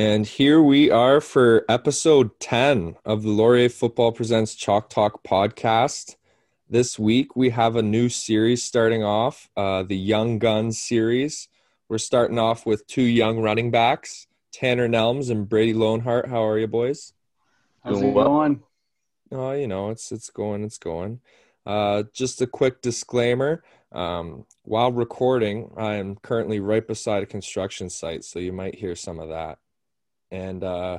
And here we are for episode 10 of the Laurier Football Presents Chalk Talk podcast. This week we have a new series starting off, uh, the Young Guns series. We're starting off with two young running backs, Tanner Nelms and Brady Loneheart. How are you, boys? How's it going? Oh, you know, it's it's going, it's going. Uh, just a quick disclaimer. Um, while recording, I am currently right beside a construction site, so you might hear some of that. And uh,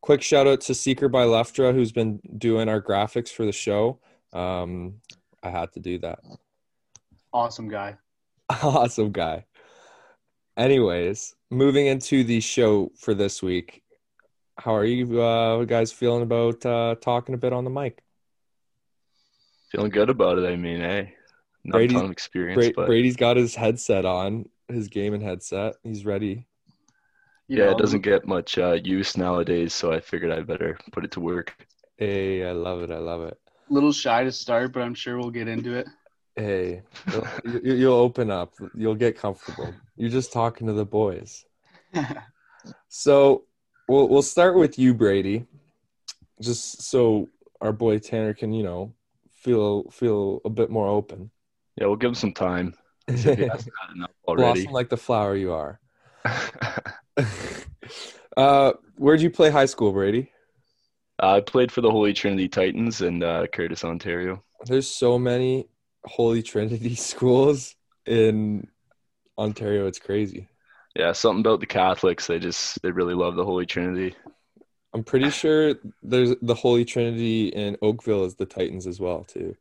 quick shout out to Seeker by Leftra, who's been doing our graphics for the show. Um, I had to do that. Awesome guy. awesome guy. Anyways, moving into the show for this week. How are you uh, guys feeling about uh, talking a bit on the mic? Feeling good about it. I mean, hey, not Brady- a ton of experience, Bra- but Brady's got his headset on, his gaming headset. He's ready. You yeah, know, it doesn't get much uh, use nowadays, so I figured I better put it to work. Hey, I love it. I love it. A little shy to start, but I'm sure we'll get into it. Hey, you'll, you- you'll open up. You'll get comfortable. You're just talking to the boys. So we'll we'll start with you, Brady. Just so our boy Tanner can, you know, feel feel a bit more open. Yeah, we'll give him some time. He hasn't had enough already. Blossom like the flower you are. uh, where'd you play high school, Brady? I played for the Holy Trinity Titans in uh, Courtice, Ontario. There's so many Holy Trinity schools in Ontario. It's crazy. Yeah, something about the Catholics. They just they really love the Holy Trinity. I'm pretty sure there's the Holy Trinity in Oakville is the Titans as well too.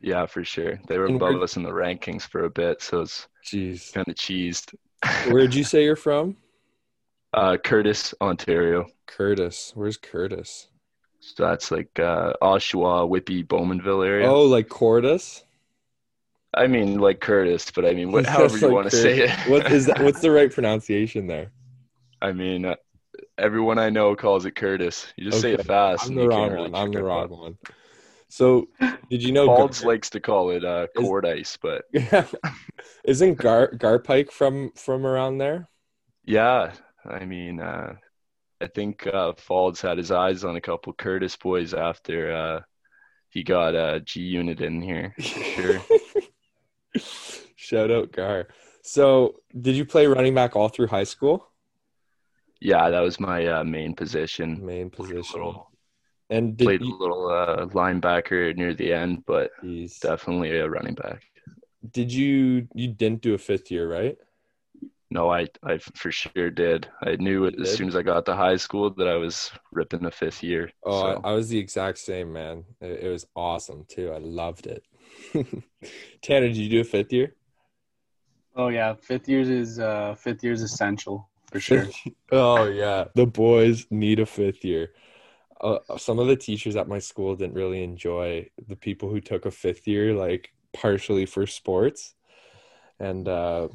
Yeah, for sure. They were And above us in the rankings for a bit, so it's Jeez. kind of cheesed. Where'd you say you're from? Uh, Courtice, Ontario. Courtice. Where's Courtice? So that's like uh, Oshawa, Whitby, Bowmanville area. Oh, like Cordis? I mean, like Courtice, but I mean, what, however you Like want to say it. What is that? What's the right pronunciation there? I mean, uh, everyone I know calls it Courtice. You just say it fast. I'm and the you wrong really one. I'm the wrong one. So, did you know? Balds Gar- likes to call it uh, Is- Cordice, but Isn't Gar Garpike from from around there? yeah, I mean, uh, I think uh, Faulds had his eyes on a couple Courtice boys after uh, he got uh, G Unit in here. Sure. Shout out Gar. So, did you play running back all through high school? yeah, that was my uh, main position. Main position. little, And did played a little uh, linebacker near the end, but Jeez. definitely a running back. did you you didn't do a fifth year, right? No, I, I for sure did. I knew it You as did? soon as I got to high school that I was ripping the fifth year. Oh, so. I, I was the exact same, man. It, it was awesome too. I loved it. Tanner, did you do a fifth year? Oh yeah, fifth years is uh fifth years essential for sure. oh yeah, the boys need a fifth year. Uh, some of the teachers at my school didn't really enjoy the people who took a fifth year, like partially for sports, and uh,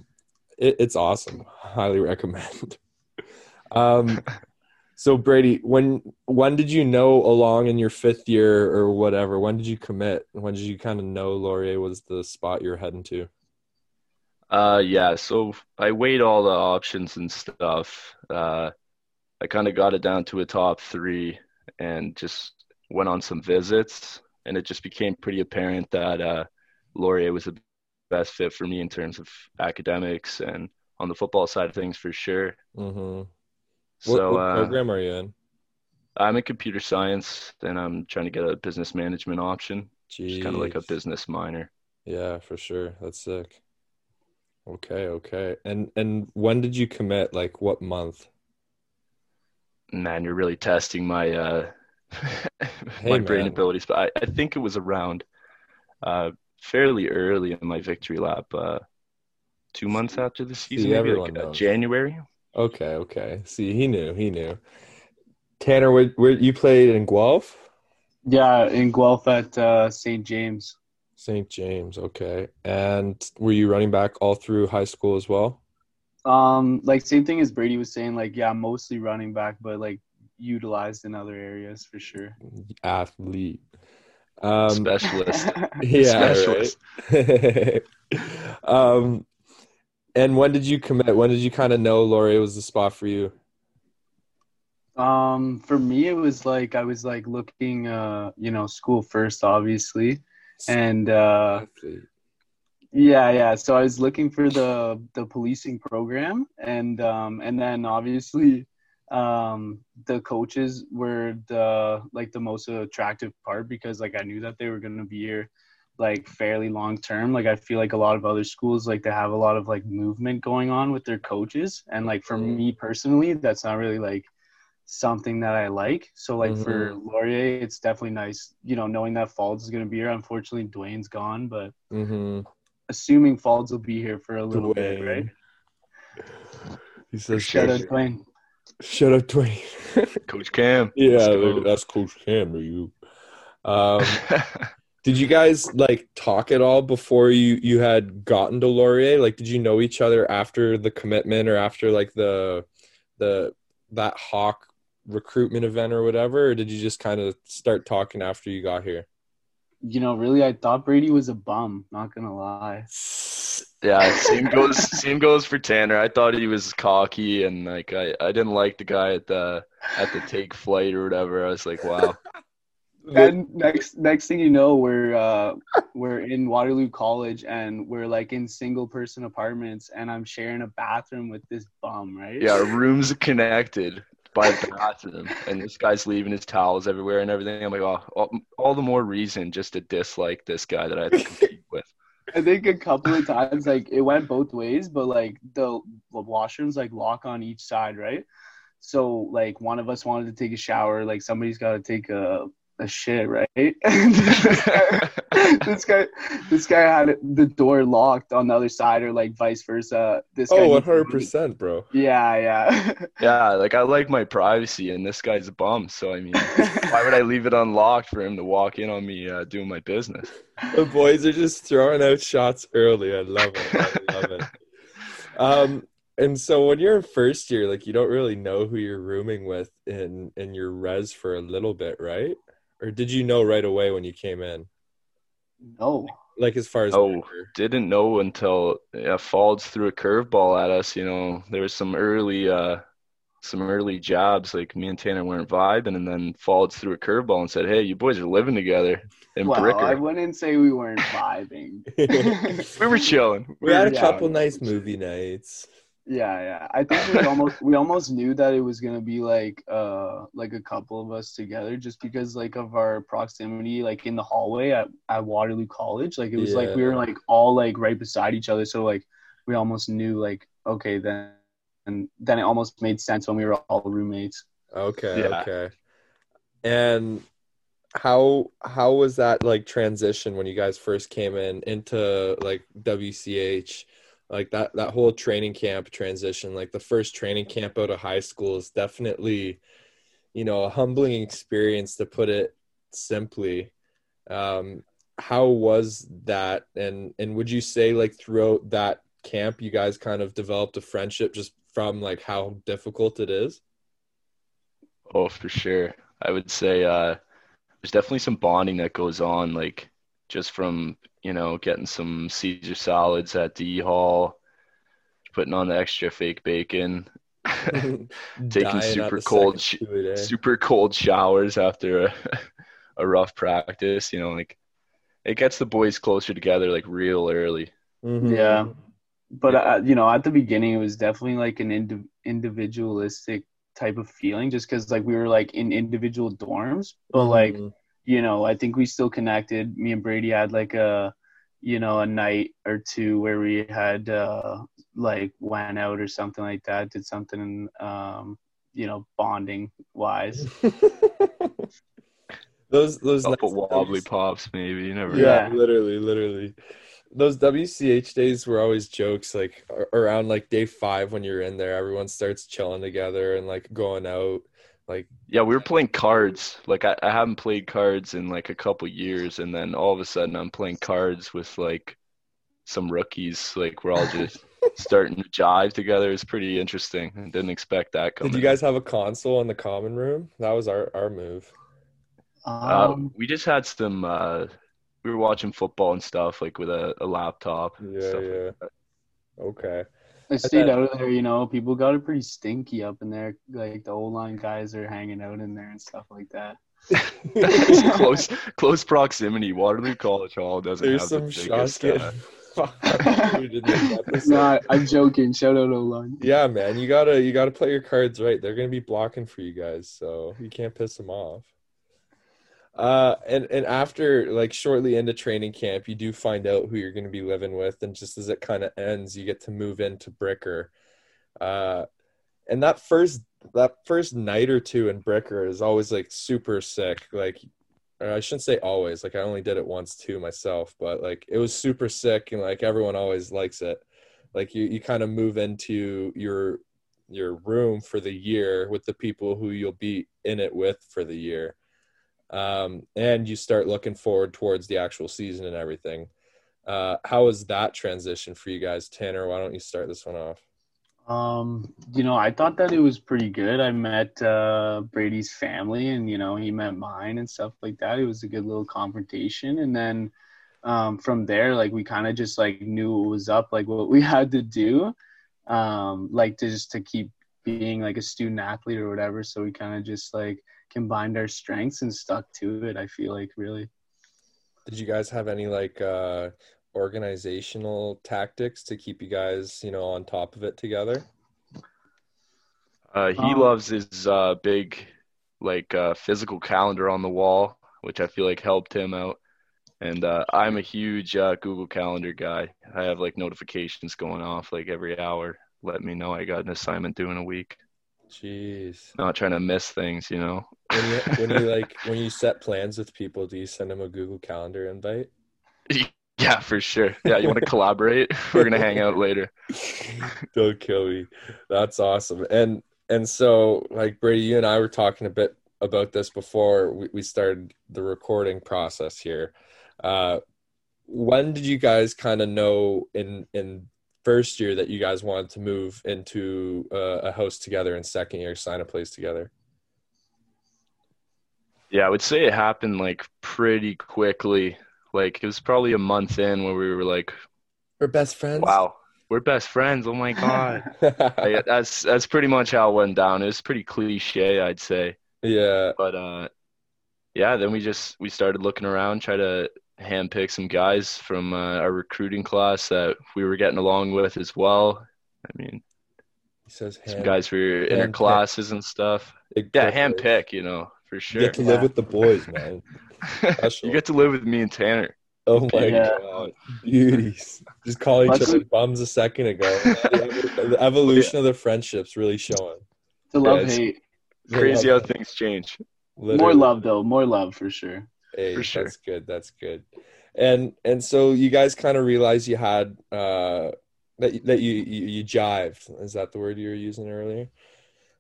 it, it's awesome. Highly recommend. um, so Brady, when when did you know along in your fifth year or whatever? When did you commit? When did you kind of know Laurier was the spot you're heading to? Uh, yeah, so I weighed all the options and stuff. Uh, I kind of got it down to a top three and just went on some visits, and it just became pretty apparent that uh, Laurier was the best fit for me in terms of academics and on the football side of things for sure. Mm-hmm. What, So what uh, program are you in? I'm in computer science, and I'm trying to get a business management option, just kind of like a business minor. Yeah, for sure. That's sick. Okay, okay. And and when did you commit? Like what month? Man, you're really testing my uh Hey, my brain abilities, but I, I think it was around uh fairly early in my victory lap, uh two months after the season, maybe like uh. January. Okay, okay. See, he knew, he knew. Tanner, where, where you played in Guelph? Yeah, in Guelph at uh, St. James. St. James, okay. And were you running back all through high school as well? Um, like same thing as Brady was saying, like yeah, mostly running back, but like utilized in other areas for sure. Athlete. Um, Specialist. yeah, Specialist. right. um, and when did you commit? When did you kind of know Laurier was the spot for you? Um, for me, it was like I was like looking, uh, you know, school first, obviously, and uh, yeah, yeah. So I was looking for the the policing program, and um, and then obviously, um, the coaches were the like the most attractive part because like I knew that they were gonna be here like fairly long term. Like I feel like a lot of other schools like they have a lot of like movement going on with their coaches, and like for me personally, that's not really like something that I like. So like for Laurier, it's definitely nice, you know, knowing that Faulds is gonna be here. Unfortunately, Dwayne's gone, but Mm-hmm. assuming Faulds will be here for a little bit, right? He says, Shout out Dwayne. Shut up, Dwayne." Coach Cam. yeah, that's Coach Cam. Are you? Um, did you guys like talk at all before you you had gotten to Laurier? Like, did you know each other after the commitment or after like the the that Hawk recruitment event or whatever, or did you just kind of start talking after you got here? You know, really, I thought Brady was a bum. Not gonna lie. Yeah, same goes same goes for Tanner. I thought he was cocky and like I, I didn't like the guy at the at the take flight or whatever. I was like, wow. And next, next thing you know, we're uh, we're in Waterloo College, and we're like in single person apartments, and I'm sharing a bathroom with this bum, right? Yeah, rooms are connected by bathroom, and this guy's leaving his towels everywhere and everything. I'm like, oh, all, all the more reason just to dislike this guy that I have to compete with. I think a couple of times like it went both ways, but like the, washrooms like lock on each side, right? So like one of us wanted to take a shower, like somebody's got to take a a shit, right? This, guy, this guy, this guy had the door locked on the other side, or like vice versa. This guy Oh, needs one to hundred leave. percent, bro. Yeah, yeah. Yeah, like I like my privacy, and this guy's a bum. So I mean, why would I leave it unlocked for him to walk in on me uh, doing my business? The boys are just throwing out shots early. I love it. I love it. Um, and so when you're in first year, like you don't really know who you're rooming with in in your res for a little bit, right? Or did you know right away when you came in? no. Like as far as Oh. member? Didn't know until yeah, Faulds threw a curveball at us. You know, there was some early, uh, some early jobs. Like me and Tanner weren't vibing, and then Faulds threw a curveball and said, "Hey, you boys are living together in Well, Bricker." I wouldn't say we weren't vibing. we were chilling. we had a couple nice movie nights. Yeah, yeah. I think we almost we almost knew that it was gonna be like uh like a couple of us together just because like of our proximity like in the hallway at, at Waterloo College. Like it was like we were like all like right beside each other. So like we almost knew like okay then and then it almost made sense when we were all roommates. Okay, Yeah. okay. And how how was that like transition when you guys first came in into like WCH? Like that that whole training camp transition, like the first training camp out of high school is definitely, you know, a humbling experience to put it simply. Um, how was that and and would you say like throughout that camp you guys kind of developed a friendship just from like how difficult it is? Oh, for sure. I would say uh, there's definitely some bonding that goes on, like just from you know getting some Caesar salads at D Hall, putting on the extra fake bacon, taking super cold, sh- food, eh? super cold showers after a, a rough practice. You know, like it gets the boys closer together like real early. Mhm. Yeah. But uh, you know, at the beginning, it was definitely like an indi- individualistic type of feeling, just because like we were like in individual dorms. But like, Mhm. You know, I think we still connected. Me and Brady had like a, you know, a night or two where we had uh like went out or something like that, did something, um, you know, bonding wise. those those Couple nights- wobbly pops, maybe. You never. yeah, Yeah. literally, literally. Those WCH days were always jokes. Like around like day five when you're in there, everyone starts chilling together and like going out. Like Yeah, we were playing cards. Like I, I haven't played cards in like a couple years, and then all of a sudden I'm playing cards with like some rookies. Like we're all just starting to jive together. It's pretty interesting. I didn't expect that coming. Did you guys have a console in the common room? That was our, our move. Uh, Um, we just had some. Uh, we were watching football and stuff, like with a, a laptop. Yeah, stuff like yeah. that. Okay. I stayed out of there, you know. People got it pretty stinky up in there. Like the old line guys are hanging out in there and stuff like that. close close proximity. Waterloo College Hall doesn't There's have some the shots biggest, uh, getting. no, I'm joking. Shout out O line. Yeah, man, you gotta you gotta play your cards right. They're gonna be blocking for you guys, so you can't piss them off. Uh, and and after like shortly into training camp, you do find out who you're gonna be living with, and just as it kind of ends, you get to move into Bricker. Uh, and that first that first night or two in Bricker is always like super sick. Like I shouldn't say always. Like I only did it once too myself, but like it was super sick, and like everyone always likes it. Like you you kind of move into your your room for the year with the people who you'll be in it with for the year. Um, and you start looking forward towards the actual season and everything. Uh, how was that transition for you guys, Tanner? Why don't you start this one off? Um, you know, I thought that it was pretty good. I met uh, Brady's family, and you know, he met mine and stuff like that. It was a good little confrontation, and then um, from there, like we kind of just like knew what was up, like what we had to do, um, like to just to keep being like a student athlete or whatever. So we kind of just like combined our strengths and stuck to it. I feel like really. Did you guys have any like uh organizational tactics to keep you guys, you know, on top of it together? Uh, he Um, loves his uh, big, like uh, physical calendar on the wall, which I feel like helped him out. And uh, I'm a huge uh, Google Calendar guy. I have like notifications going off like every hour, let me know I got an assignment due in a week. Jeez. Not trying to miss things, you know. When you when you like when you set plans with people, do you send them a Google Calendar invite? Yeah, for sure. Yeah, you want to collaborate? We're gonna hang out later. Don't kill me. That's awesome. And and so like Brady, you and I were talking a bit about this before we, we started the recording process here. Uh when did you guys kind of know in in first year that you guys wanted to move into uh, a house together and second year sign a place together? Yeah, I would say it happened like pretty quickly. Like it was probably a month in where we were like, We're best friends. "Wow, we're best friends." Oh my god. Yeah, that's that's pretty much how it went down. It was pretty cliche, I'd say. yeah. But uh, yeah, then we just we started looking around, try to handpick some guys from uh, our recruiting class that we were getting along with as well. I mean, He says some guys for your inter handpick. classes and stuff. big Yeah, privilege. handpick, you know, for You sure. get to live Yeah. with the boys, man. You get to live with me and Tanner. Oh my Yeah. god, beauties! Just calling each other bums a second ago. the, the evolution of the friendships really showing. To love it's- hate. Crazy how things change. More love though. More love for sure. Hey, For sure. That's good. That's good. And and so you guys kind of realized you had uh that that you, you you jived. Is that the word you were using earlier?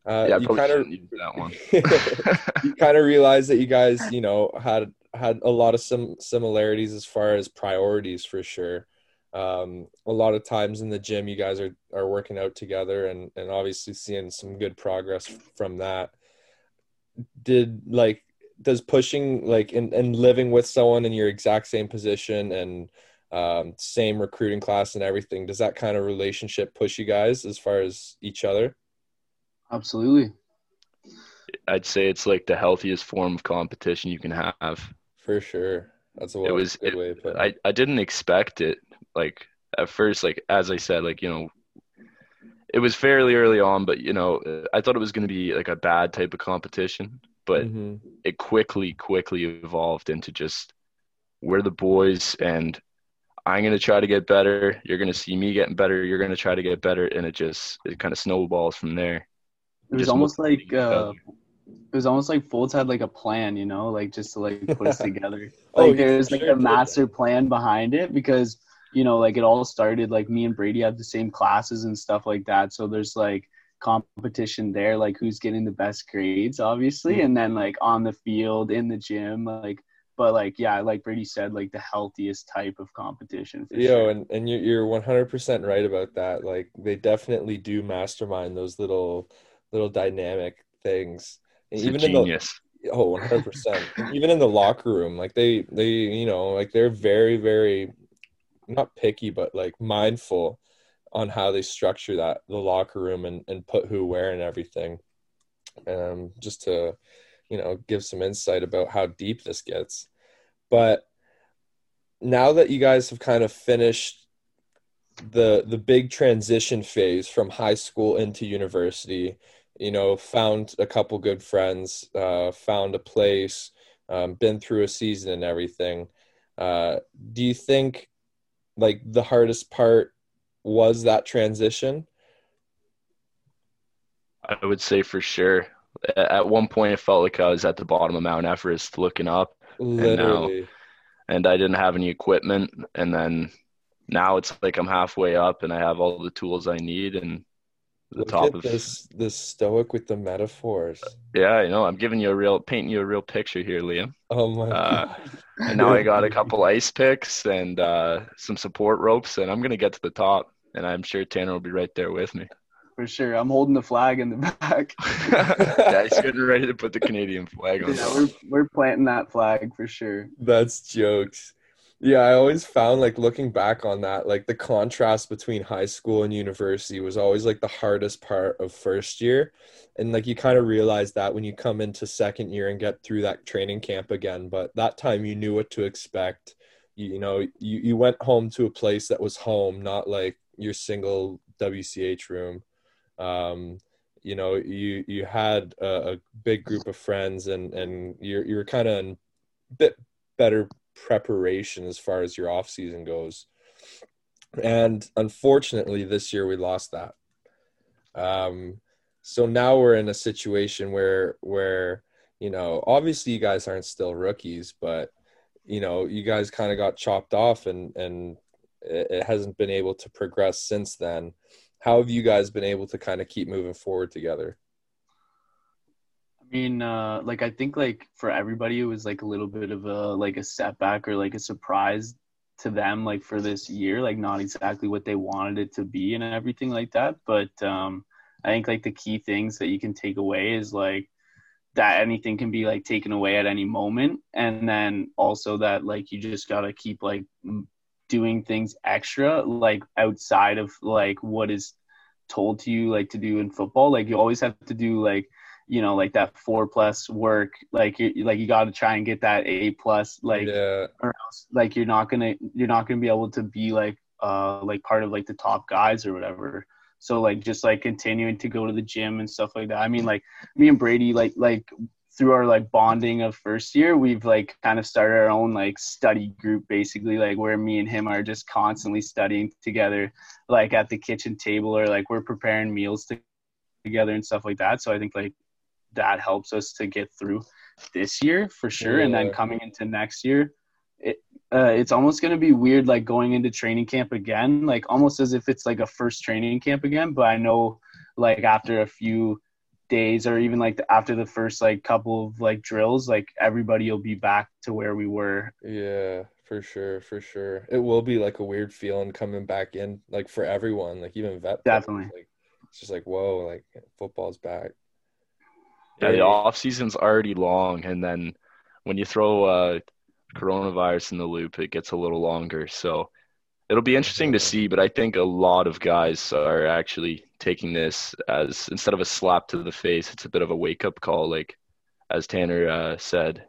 Uh, yeah, you kind of that one. you kind of realized that you guys, you know, had had a lot of some similarities as far as priorities for sure. Um, a lot of times in the gym, you guys are are working out together, and and obviously seeing some good progress from that. Did like does pushing like and, and living with someone in your exact same position and um, same recruiting class and everything does that kind of relationship push you guys as far as each other Absolutely. I'd say it's like the healthiest form of competition you can have. for sure that's a It was- good it- way to put it. I, I didn't expect it. Like at first, like as I said, like you know, it was fairly early on, but you know, I thought it was going to be like a bad type of competition, but Mhm. it quickly, quickly evolved into just we're the boys, and I'm going to try to get better. You're going to see me getting better. You're going to try to get better, and it just it kind of snowballs from there. It was Just almost like uh, it was almost like Faulds had like a plan, you know, like just to like put us together. Oh, Like he there's like sure a did that. master plan behind it because you know, like it all started like me and Brady had the same classes and stuff like that. So there's like competition there, like who's getting the best grades, obviously, Mhm. and then like on the field, in the gym, like. But like yeah, like Brady said, like the healthiest type of competition. Yo, sure. and, and you're you're one hundred percent right about that. Like they definitely do mastermind those little little dynamic things. And It's a even in the genius. oh, one hundred percent. Even in the locker room, like they they you know like they're very very not picky but like mindful on how they structure that the locker room and, and put who where and everything. Um, just to you know give some insight about how deep this gets. But now that you guys have kind of finished the the big transition phase from high school into university you know found a couple good friends uh, found a place um, been through a season and everything uh, do you think like the hardest part was that transition? I would say for sure. At one point it felt like i was at the bottom of mount everest looking up literally and, now, and i didn't have any equipment and then now it's like i'm halfway up and i have all the tools i need and the Look top of this this stoic with the metaphors. Yeah i know. I'm giving you a real painting you a real picture here liam. Oh my Uh, god. and now i got a couple ice picks and uh, some support ropes and i'm gonna get to the top and i'm sure tanner will be right there with me for sure. I'm holding the flag in the back. yeah he's getting ready to put the canadian flag on yeah, we're we're planting that flag for sure. That's jokes. Yeah, I always found like looking back on that, like the contrast between high school and university was always like the hardest part of first year. And like you kind of realize that when you come into second year and get through that training camp again. But that time you knew what to expect. You, you know, you, you went home to a place that was home, not like your single WCH room. Um, you know, you you had a, a big group of friends and and you're you're kind of in bit better preparation as far as your off season goes. And unfortunately, this year we lost that. Um, so now we're in a situation where where you know obviously you guys aren't still rookies, but you know you guys kind of got chopped off and and it, hasn't been able to progress since then. How have you guys been able to kind of keep moving forward together? I mean, uh, like I think like for everybody, it was like a little bit of a like a setback or like a surprise to them, like for this year, like not exactly what they wanted it to be and everything like that. But um, I think like the key things that you can take away is like that anything can be like taken away at any moment, and then also that like you just gotta keep like doing things extra, like outside of like what is told to you like to do in football. Like you always have to do like you know like that four plus work like you like you got to try and get that a plus like yeah, or else like you're not gonna you're not gonna be able to be like uh like part of like the top guys or whatever so like just like continuing to go to the gym and stuff like that i mean like me and brady like like through our like bonding of first year we've like kind of started our own like study group basically like where me and him are just constantly studying together like at the kitchen table or like we're preparing meals to, together and stuff like that. So i think like that helps us to get through this year for sure. And then coming into next year it, uh, it's almost going to be weird like going into training camp again like almost as if it's like a first training camp again. But i know like after a few days or even like after the first like couple of like drills like everybody will be back to where we were Yeah, for sure, for sure. It will be like a weird feeling coming back in, like for everyone, like even vet. players, Definitely. Like it's just like whoa, like football's back. Yeah, the off season's already long, and then when you throw uh, coronavirus in the loop, it gets a little longer. So it'll be interesting to see. But I think a lot of guys are actually taking this as instead of a slap to the face, it's a bit of a wake up call. Like as Tanner uh, said,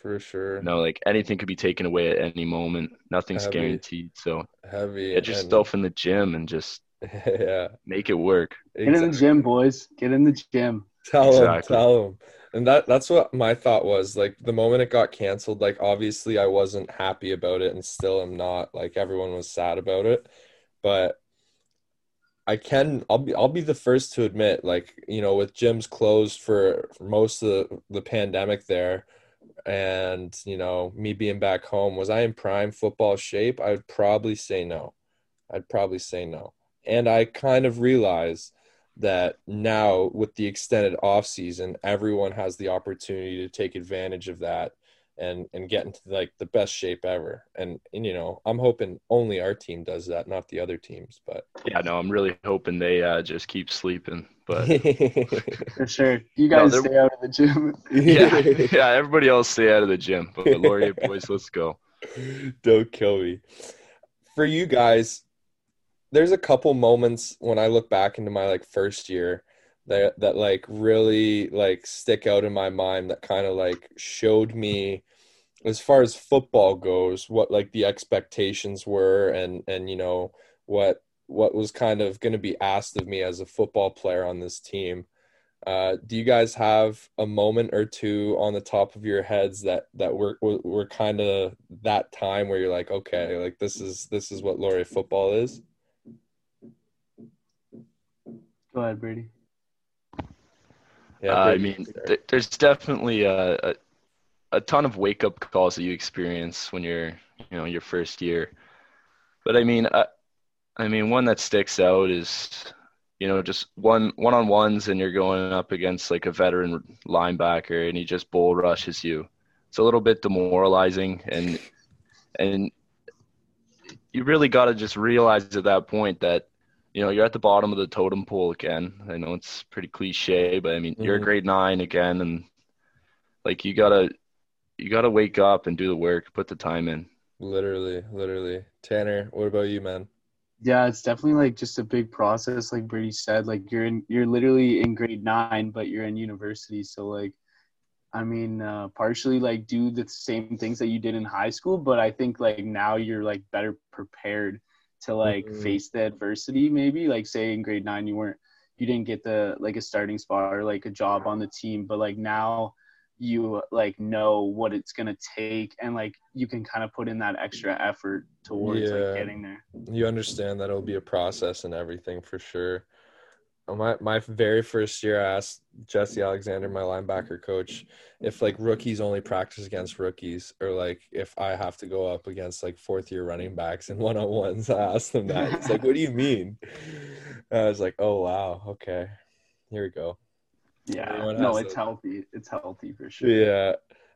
For sure. No, like anything could be taken away at any moment. Nothing's Heavy. guaranteed. So Heavy. get your and- stuff in the gym and just yeah. make it work. get in the gym boys get in the gym Tell him, Exactly. tell him. And that that's what my thought was. Like the moment it got canceled, like obviously I wasn't happy about it and still am not. Like everyone was sad about it. But I can I'll be I'll be the first to admit, like, you know, with gyms closed for, most of the, the pandemic there and, you know, me being back home, was I in prime football shape? I would probably say no. I'd probably say no. And I kind of realized that now with the extended off season, everyone has the opportunity to take advantage of that and and get into like the best shape ever. And and you know, I'm hoping only our team does that, not the other teams. But Yeah, no, I'm really hoping they uh, just keep sleeping. But for sure you No, guys they're- stay out of the gym yeah, yeah, everybody else stay out of the gym. But the Laurier boys, let's go. Don't kill me. For you guys, there's a couple moments when I look back into my like first year that that like really like stick out in my mind that kind of like showed me as far as football goes what like the expectations were and and you know what what was kind of going to be asked of me as a football player on this team uh, do you guys have a moment or two on the top of your heads that that were were kind of that time where you're like okay like this is this is what Laurier football is Go ahead, Brady. Yeah, uh, I mean, th- there's definitely a, a, a ton of wake up calls that you experience when you're, you know, your first year. But I mean, I, I mean, one that sticks out is, you know, just one one on ones, and you're going up against like a veteran linebacker, and he just bull rushes you. It's a little bit demoralizing, and and you really got to just realize at that point that you know, you're at the bottom of the totem pole again. I know it's pretty cliche, but I mean, mm-hmm. you're grade nine again, and like you gotta, you gotta wake up and do the work, put the time in. Literally, literally. Tanner, what about you, man? Yeah, it's definitely like just a big process, like Brady said. Like you're in, you're literally in grade nine, but you're in university, so like, I mean, uh, partially like do the same things that you did in high school, but I think like now you're like better prepared to like mm-hmm. face the adversity maybe like say in grade nine you weren't you didn't get the like a starting spot or like a job on the team but like now you like know what it's gonna take and like you can kind of put in that extra effort towards yeah. like getting there you understand that it'll be a process and everything for sure Oh, my my very first year, I asked Jesse Alexander, my linebacker coach, if like rookies only practice against rookies, or like if I have to go up against like fourth year running backs and one on ones. I asked him that. It's like, what do you mean? And I was like, oh wow, okay, here we go. Yeah, no, it's healthy. It's healthy for sure. Yeah,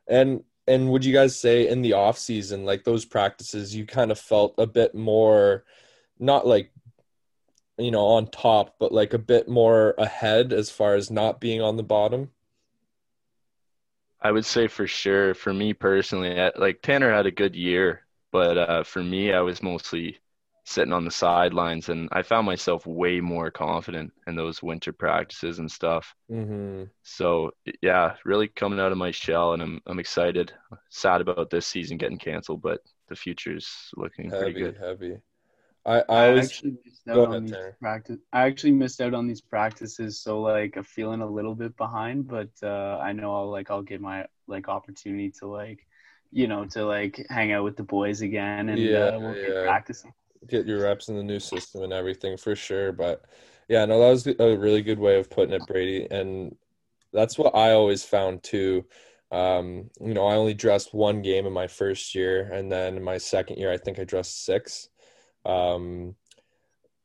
and and would you guys say in the off season, like those practices, you kind of felt a bit more, not like you know, on top, but like a bit more ahead as far as not being on the bottom? I would say for sure. For me personally, like Tanner had a good year, but uh, for me, I was mostly sitting on the sidelines, and I found myself way more confident in those winter practices and stuff. Mm-hmm. So yeah, really coming out of my shell, and I'm I'm excited. Sad about this season getting canceled, but the future's looking heavy, pretty good. Heavy. I, I, I actually missed out on these practice. I actually missed out on these practices, so like I'm feeling a little bit behind. But uh, I know I'll like I'll get my like opportunity to like, you know, to like hang out with the boys again, and yeah, uh, we'll yeah. get practicing. Get your reps in the new system and everything for sure. But yeah, no, that was a really good way of putting it, Brady, and that's what I always found too. Um, you know, I only dressed one game in my first year, and then in my second year, I think I dressed six um,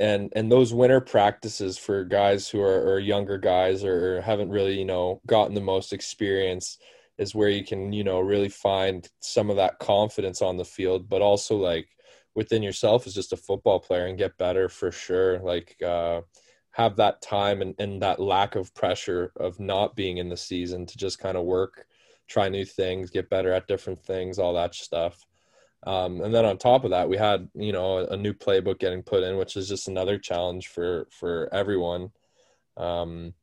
and and those winter practices for guys who are, are younger guys or haven't really you know gotten the most experience is where you can you know really find some of that confidence on the field but also like within yourself as just a football player and get better for sure. Like uh have that time and, and that lack of pressure of not being in the season to just kind of work try new things get better at different things all that stuff um, and then on top of that, we had you know a, new playbook getting put in, which is just another challenge for for everyone. Um,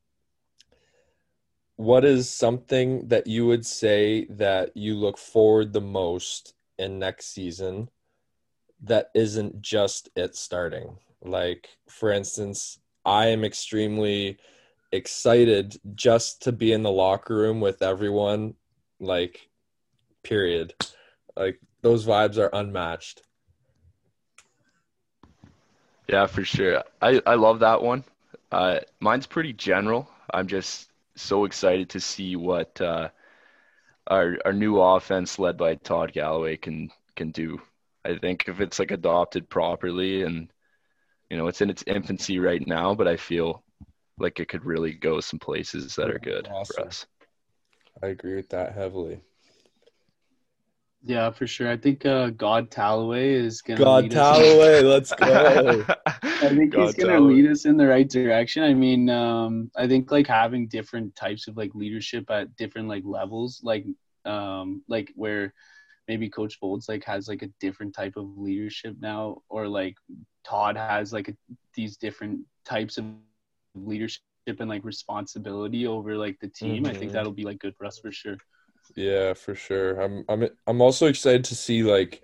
what is something that you would say that you look forward the most in next season that isn't just it starting? Like for instance, I am extremely excited just to be in the locker room with everyone. Like, period. Like those vibes are unmatched. Yeah, for sure. I, I love that one. Uh, mine's pretty general. I'm just so excited to see what uh, our our new offense led by Todd Galloway can can do. I think if it's like adopted properly and you know it's in its infancy right now, but I feel like it could really go some places that are good awesome. for us. I agree with that heavily. Yeah, for sure. I think uh, God Talloway is gonna. God Talloway, let's go. I think God he's gonna Talloway. lead us in the right direction. I mean, um, I think like having different types of like leadership at different like levels, like um, like where maybe Coach Faulds like has like a different type of leadership now, or like Todd has like a, these different types of leadership and like responsibility over like the team. Mm-hmm. I think mm-hmm. that'll be like good for us for sure. Yeah, for sure. I'm I'm I'm also excited to see like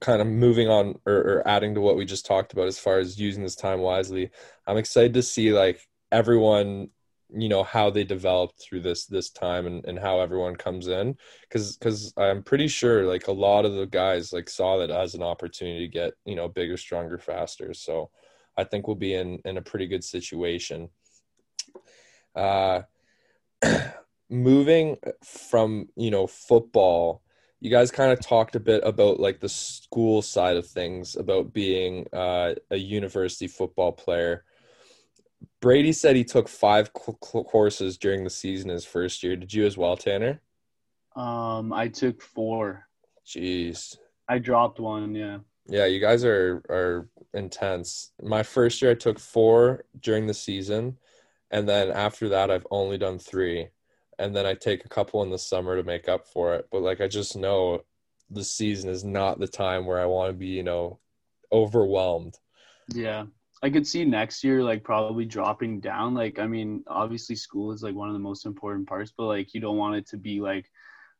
kind of moving on or, or adding to what we just talked about as far as using this time wisely. I'm excited to see like everyone you know how they developed through this this time and, and how everyone comes in because because i'm pretty sure like a lot of the guys like saw that as an opportunity to get you know bigger stronger faster so i think we'll be in in a pretty good situation uh moving from you know football you guys kind of talked a bit about like the school side of things about being uh, a university football player Brady said he took five courses during the season his first year. Did you as well, Tanner? Um, I took four. Jeez. I dropped one. Yeah. Yeah, you guys are are intense. My first year, I took four during the season, and then after that, I've only done three, and then I take a couple in the summer to make up for it. But like, I just know the season is not the time where I want to be, you know, overwhelmed. Yeah. I could see next year like probably dropping down. Like I mean, obviously school is like one of the most important parts, but like you don't want it to be like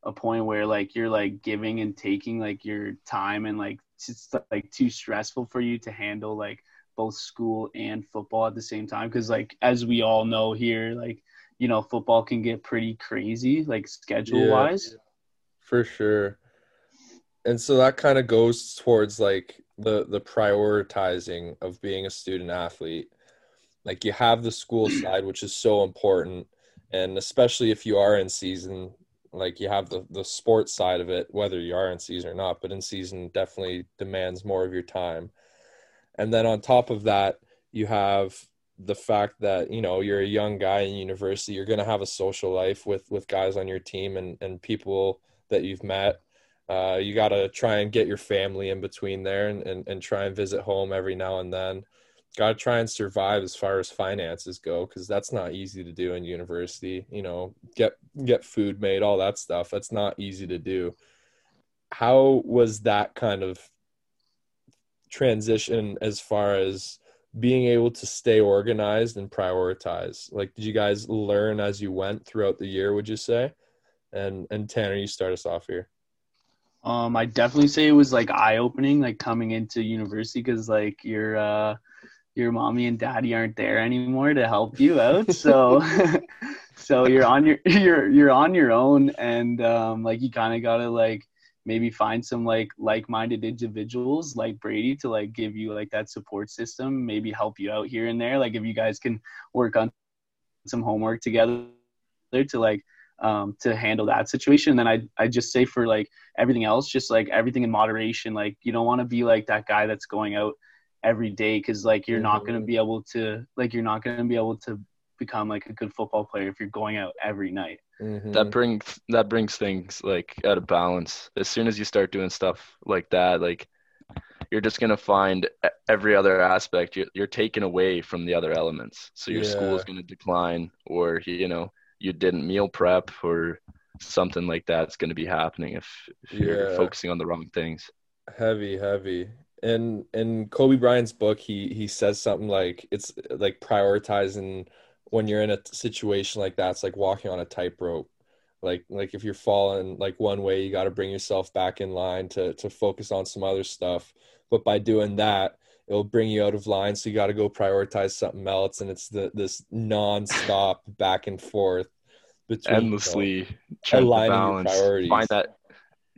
a point where like you're like giving and taking like your time and like it's like too stressful for you to handle like both school and football at the same time because like as we all know here like you know football can get pretty crazy like schedule wise. Yeah, for sure. And so that kind of goes towards like the the prioritizing of being a student athlete. Like you have the school side which is so important and especially if you are in season like you have the the sports side of it whether you are in season or not but in season definitely demands more of your time. And then on top of that you have the fact that you know you're a young guy in university you're going to have a social life with with guys on your team and and people that you've met uh, you got to try and get your family in between there and, and, and try and visit home every now and then. Got to try and survive as far as finances go because that's not easy to do in university. You know, get get food made, all that stuff. That's not easy to do. How was that kind of transition as far as being able to stay organized and prioritize? Like, did you guys learn as you went throughout the year? Would you say? And and Tanner, you start us off here. Um, I definitely say it was like eye opening, like coming into university, because like your uh, your mommy and daddy aren't there anymore to help you out. So, so you're on your you're you're on your own, and um, like you kind of gotta like maybe find some like like-minded individuals like Brady to like give you like that support system, maybe help you out here and there. Like if you guys can work on some homework together to like um, to handle that situation. And then I I just say for like everything else, just like everything in moderation. Like you don't want to be like that guy that's going out every day because like you're mm-hmm. not going to be able to like you're not going to be able to become like a good football player if you're going out every night. Mm-hmm. That brings that brings things like out of balance. As soon as you start doing stuff like that, like you're just gonna find every other aspect you're, you're taken away from the other elements. So your yeah. school is gonna decline, or you know you didn't meal prep or something like that's going to be happening if, if you're focusing on the wrong things. Heavy, heavy. And in Kobe Bryant's book, he he says something like it's like prioritizing when you're in a situation like that. It's like walking on a tightrope. Like like if you're falling like one way, you got to bring yourself back in line to to focus on some other stuff. But by doing that, it'll bring you out of line. So you got to go prioritize something else, and it's the this nonstop back and forth between endlessly you know, aligning priorities. Find that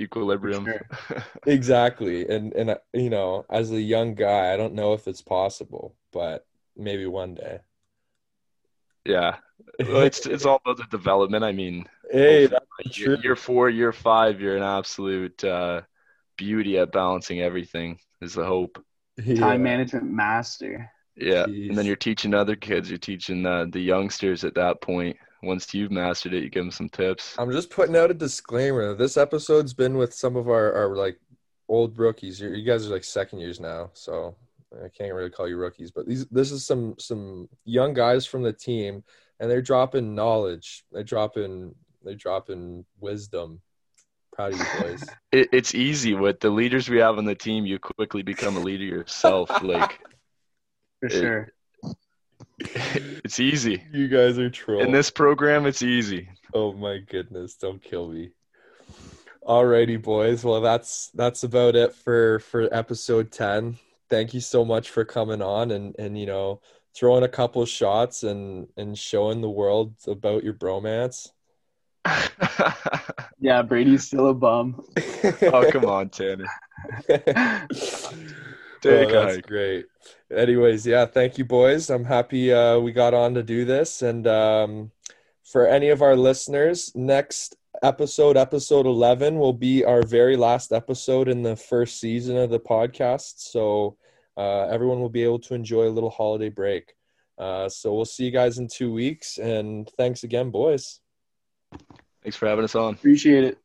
equilibrium. Sure. exactly, and and you know, as a young guy, I don't know if it's possible, but maybe one day. Yeah, well, it's it's all about the development. I mean, hey, year, year, four, year five, you're an absolute uh, beauty at balancing everything. Is the hope yeah. time management master. Yeah, Jeez. and then you're teaching other kids. You're teaching uh, the youngsters at that point. Once you've mastered it, you give them some tips. I'm just putting out a disclaimer. This episode's been with some of our, our like old rookies. You're, you guys are like second years now, so I can't really call you rookies. But these this is some some young guys from the team, and they're dropping knowledge. They drop in they drop in wisdom Proud of you boys. It, it's easy with the leaders we have on the team. You quickly become a leader yourself. like For It- sure. it's easy You guys are trolls. in this program. It's easy. Oh my goodness, don't kill me. Alrighty, boys. Well, that's that's about it for for episode ten. Thank you so much for coming on and and you know throwing a couple shots and and showing the world about your bromance. Yeah, Brady's still a bum. oh come on, Tanner. Oh, Take a that's hike. great. Anyways, yeah, thank you, boys. I'm happy uh, we got on to do this. And um, for any of our listeners, next episode, episode 11, will be our very last episode in the first season of the podcast. So uh, everyone will be able to enjoy a little holiday break. Uh, so we'll see you guys in two weeks. And thanks again, boys. Thanks for having us on. Appreciate it.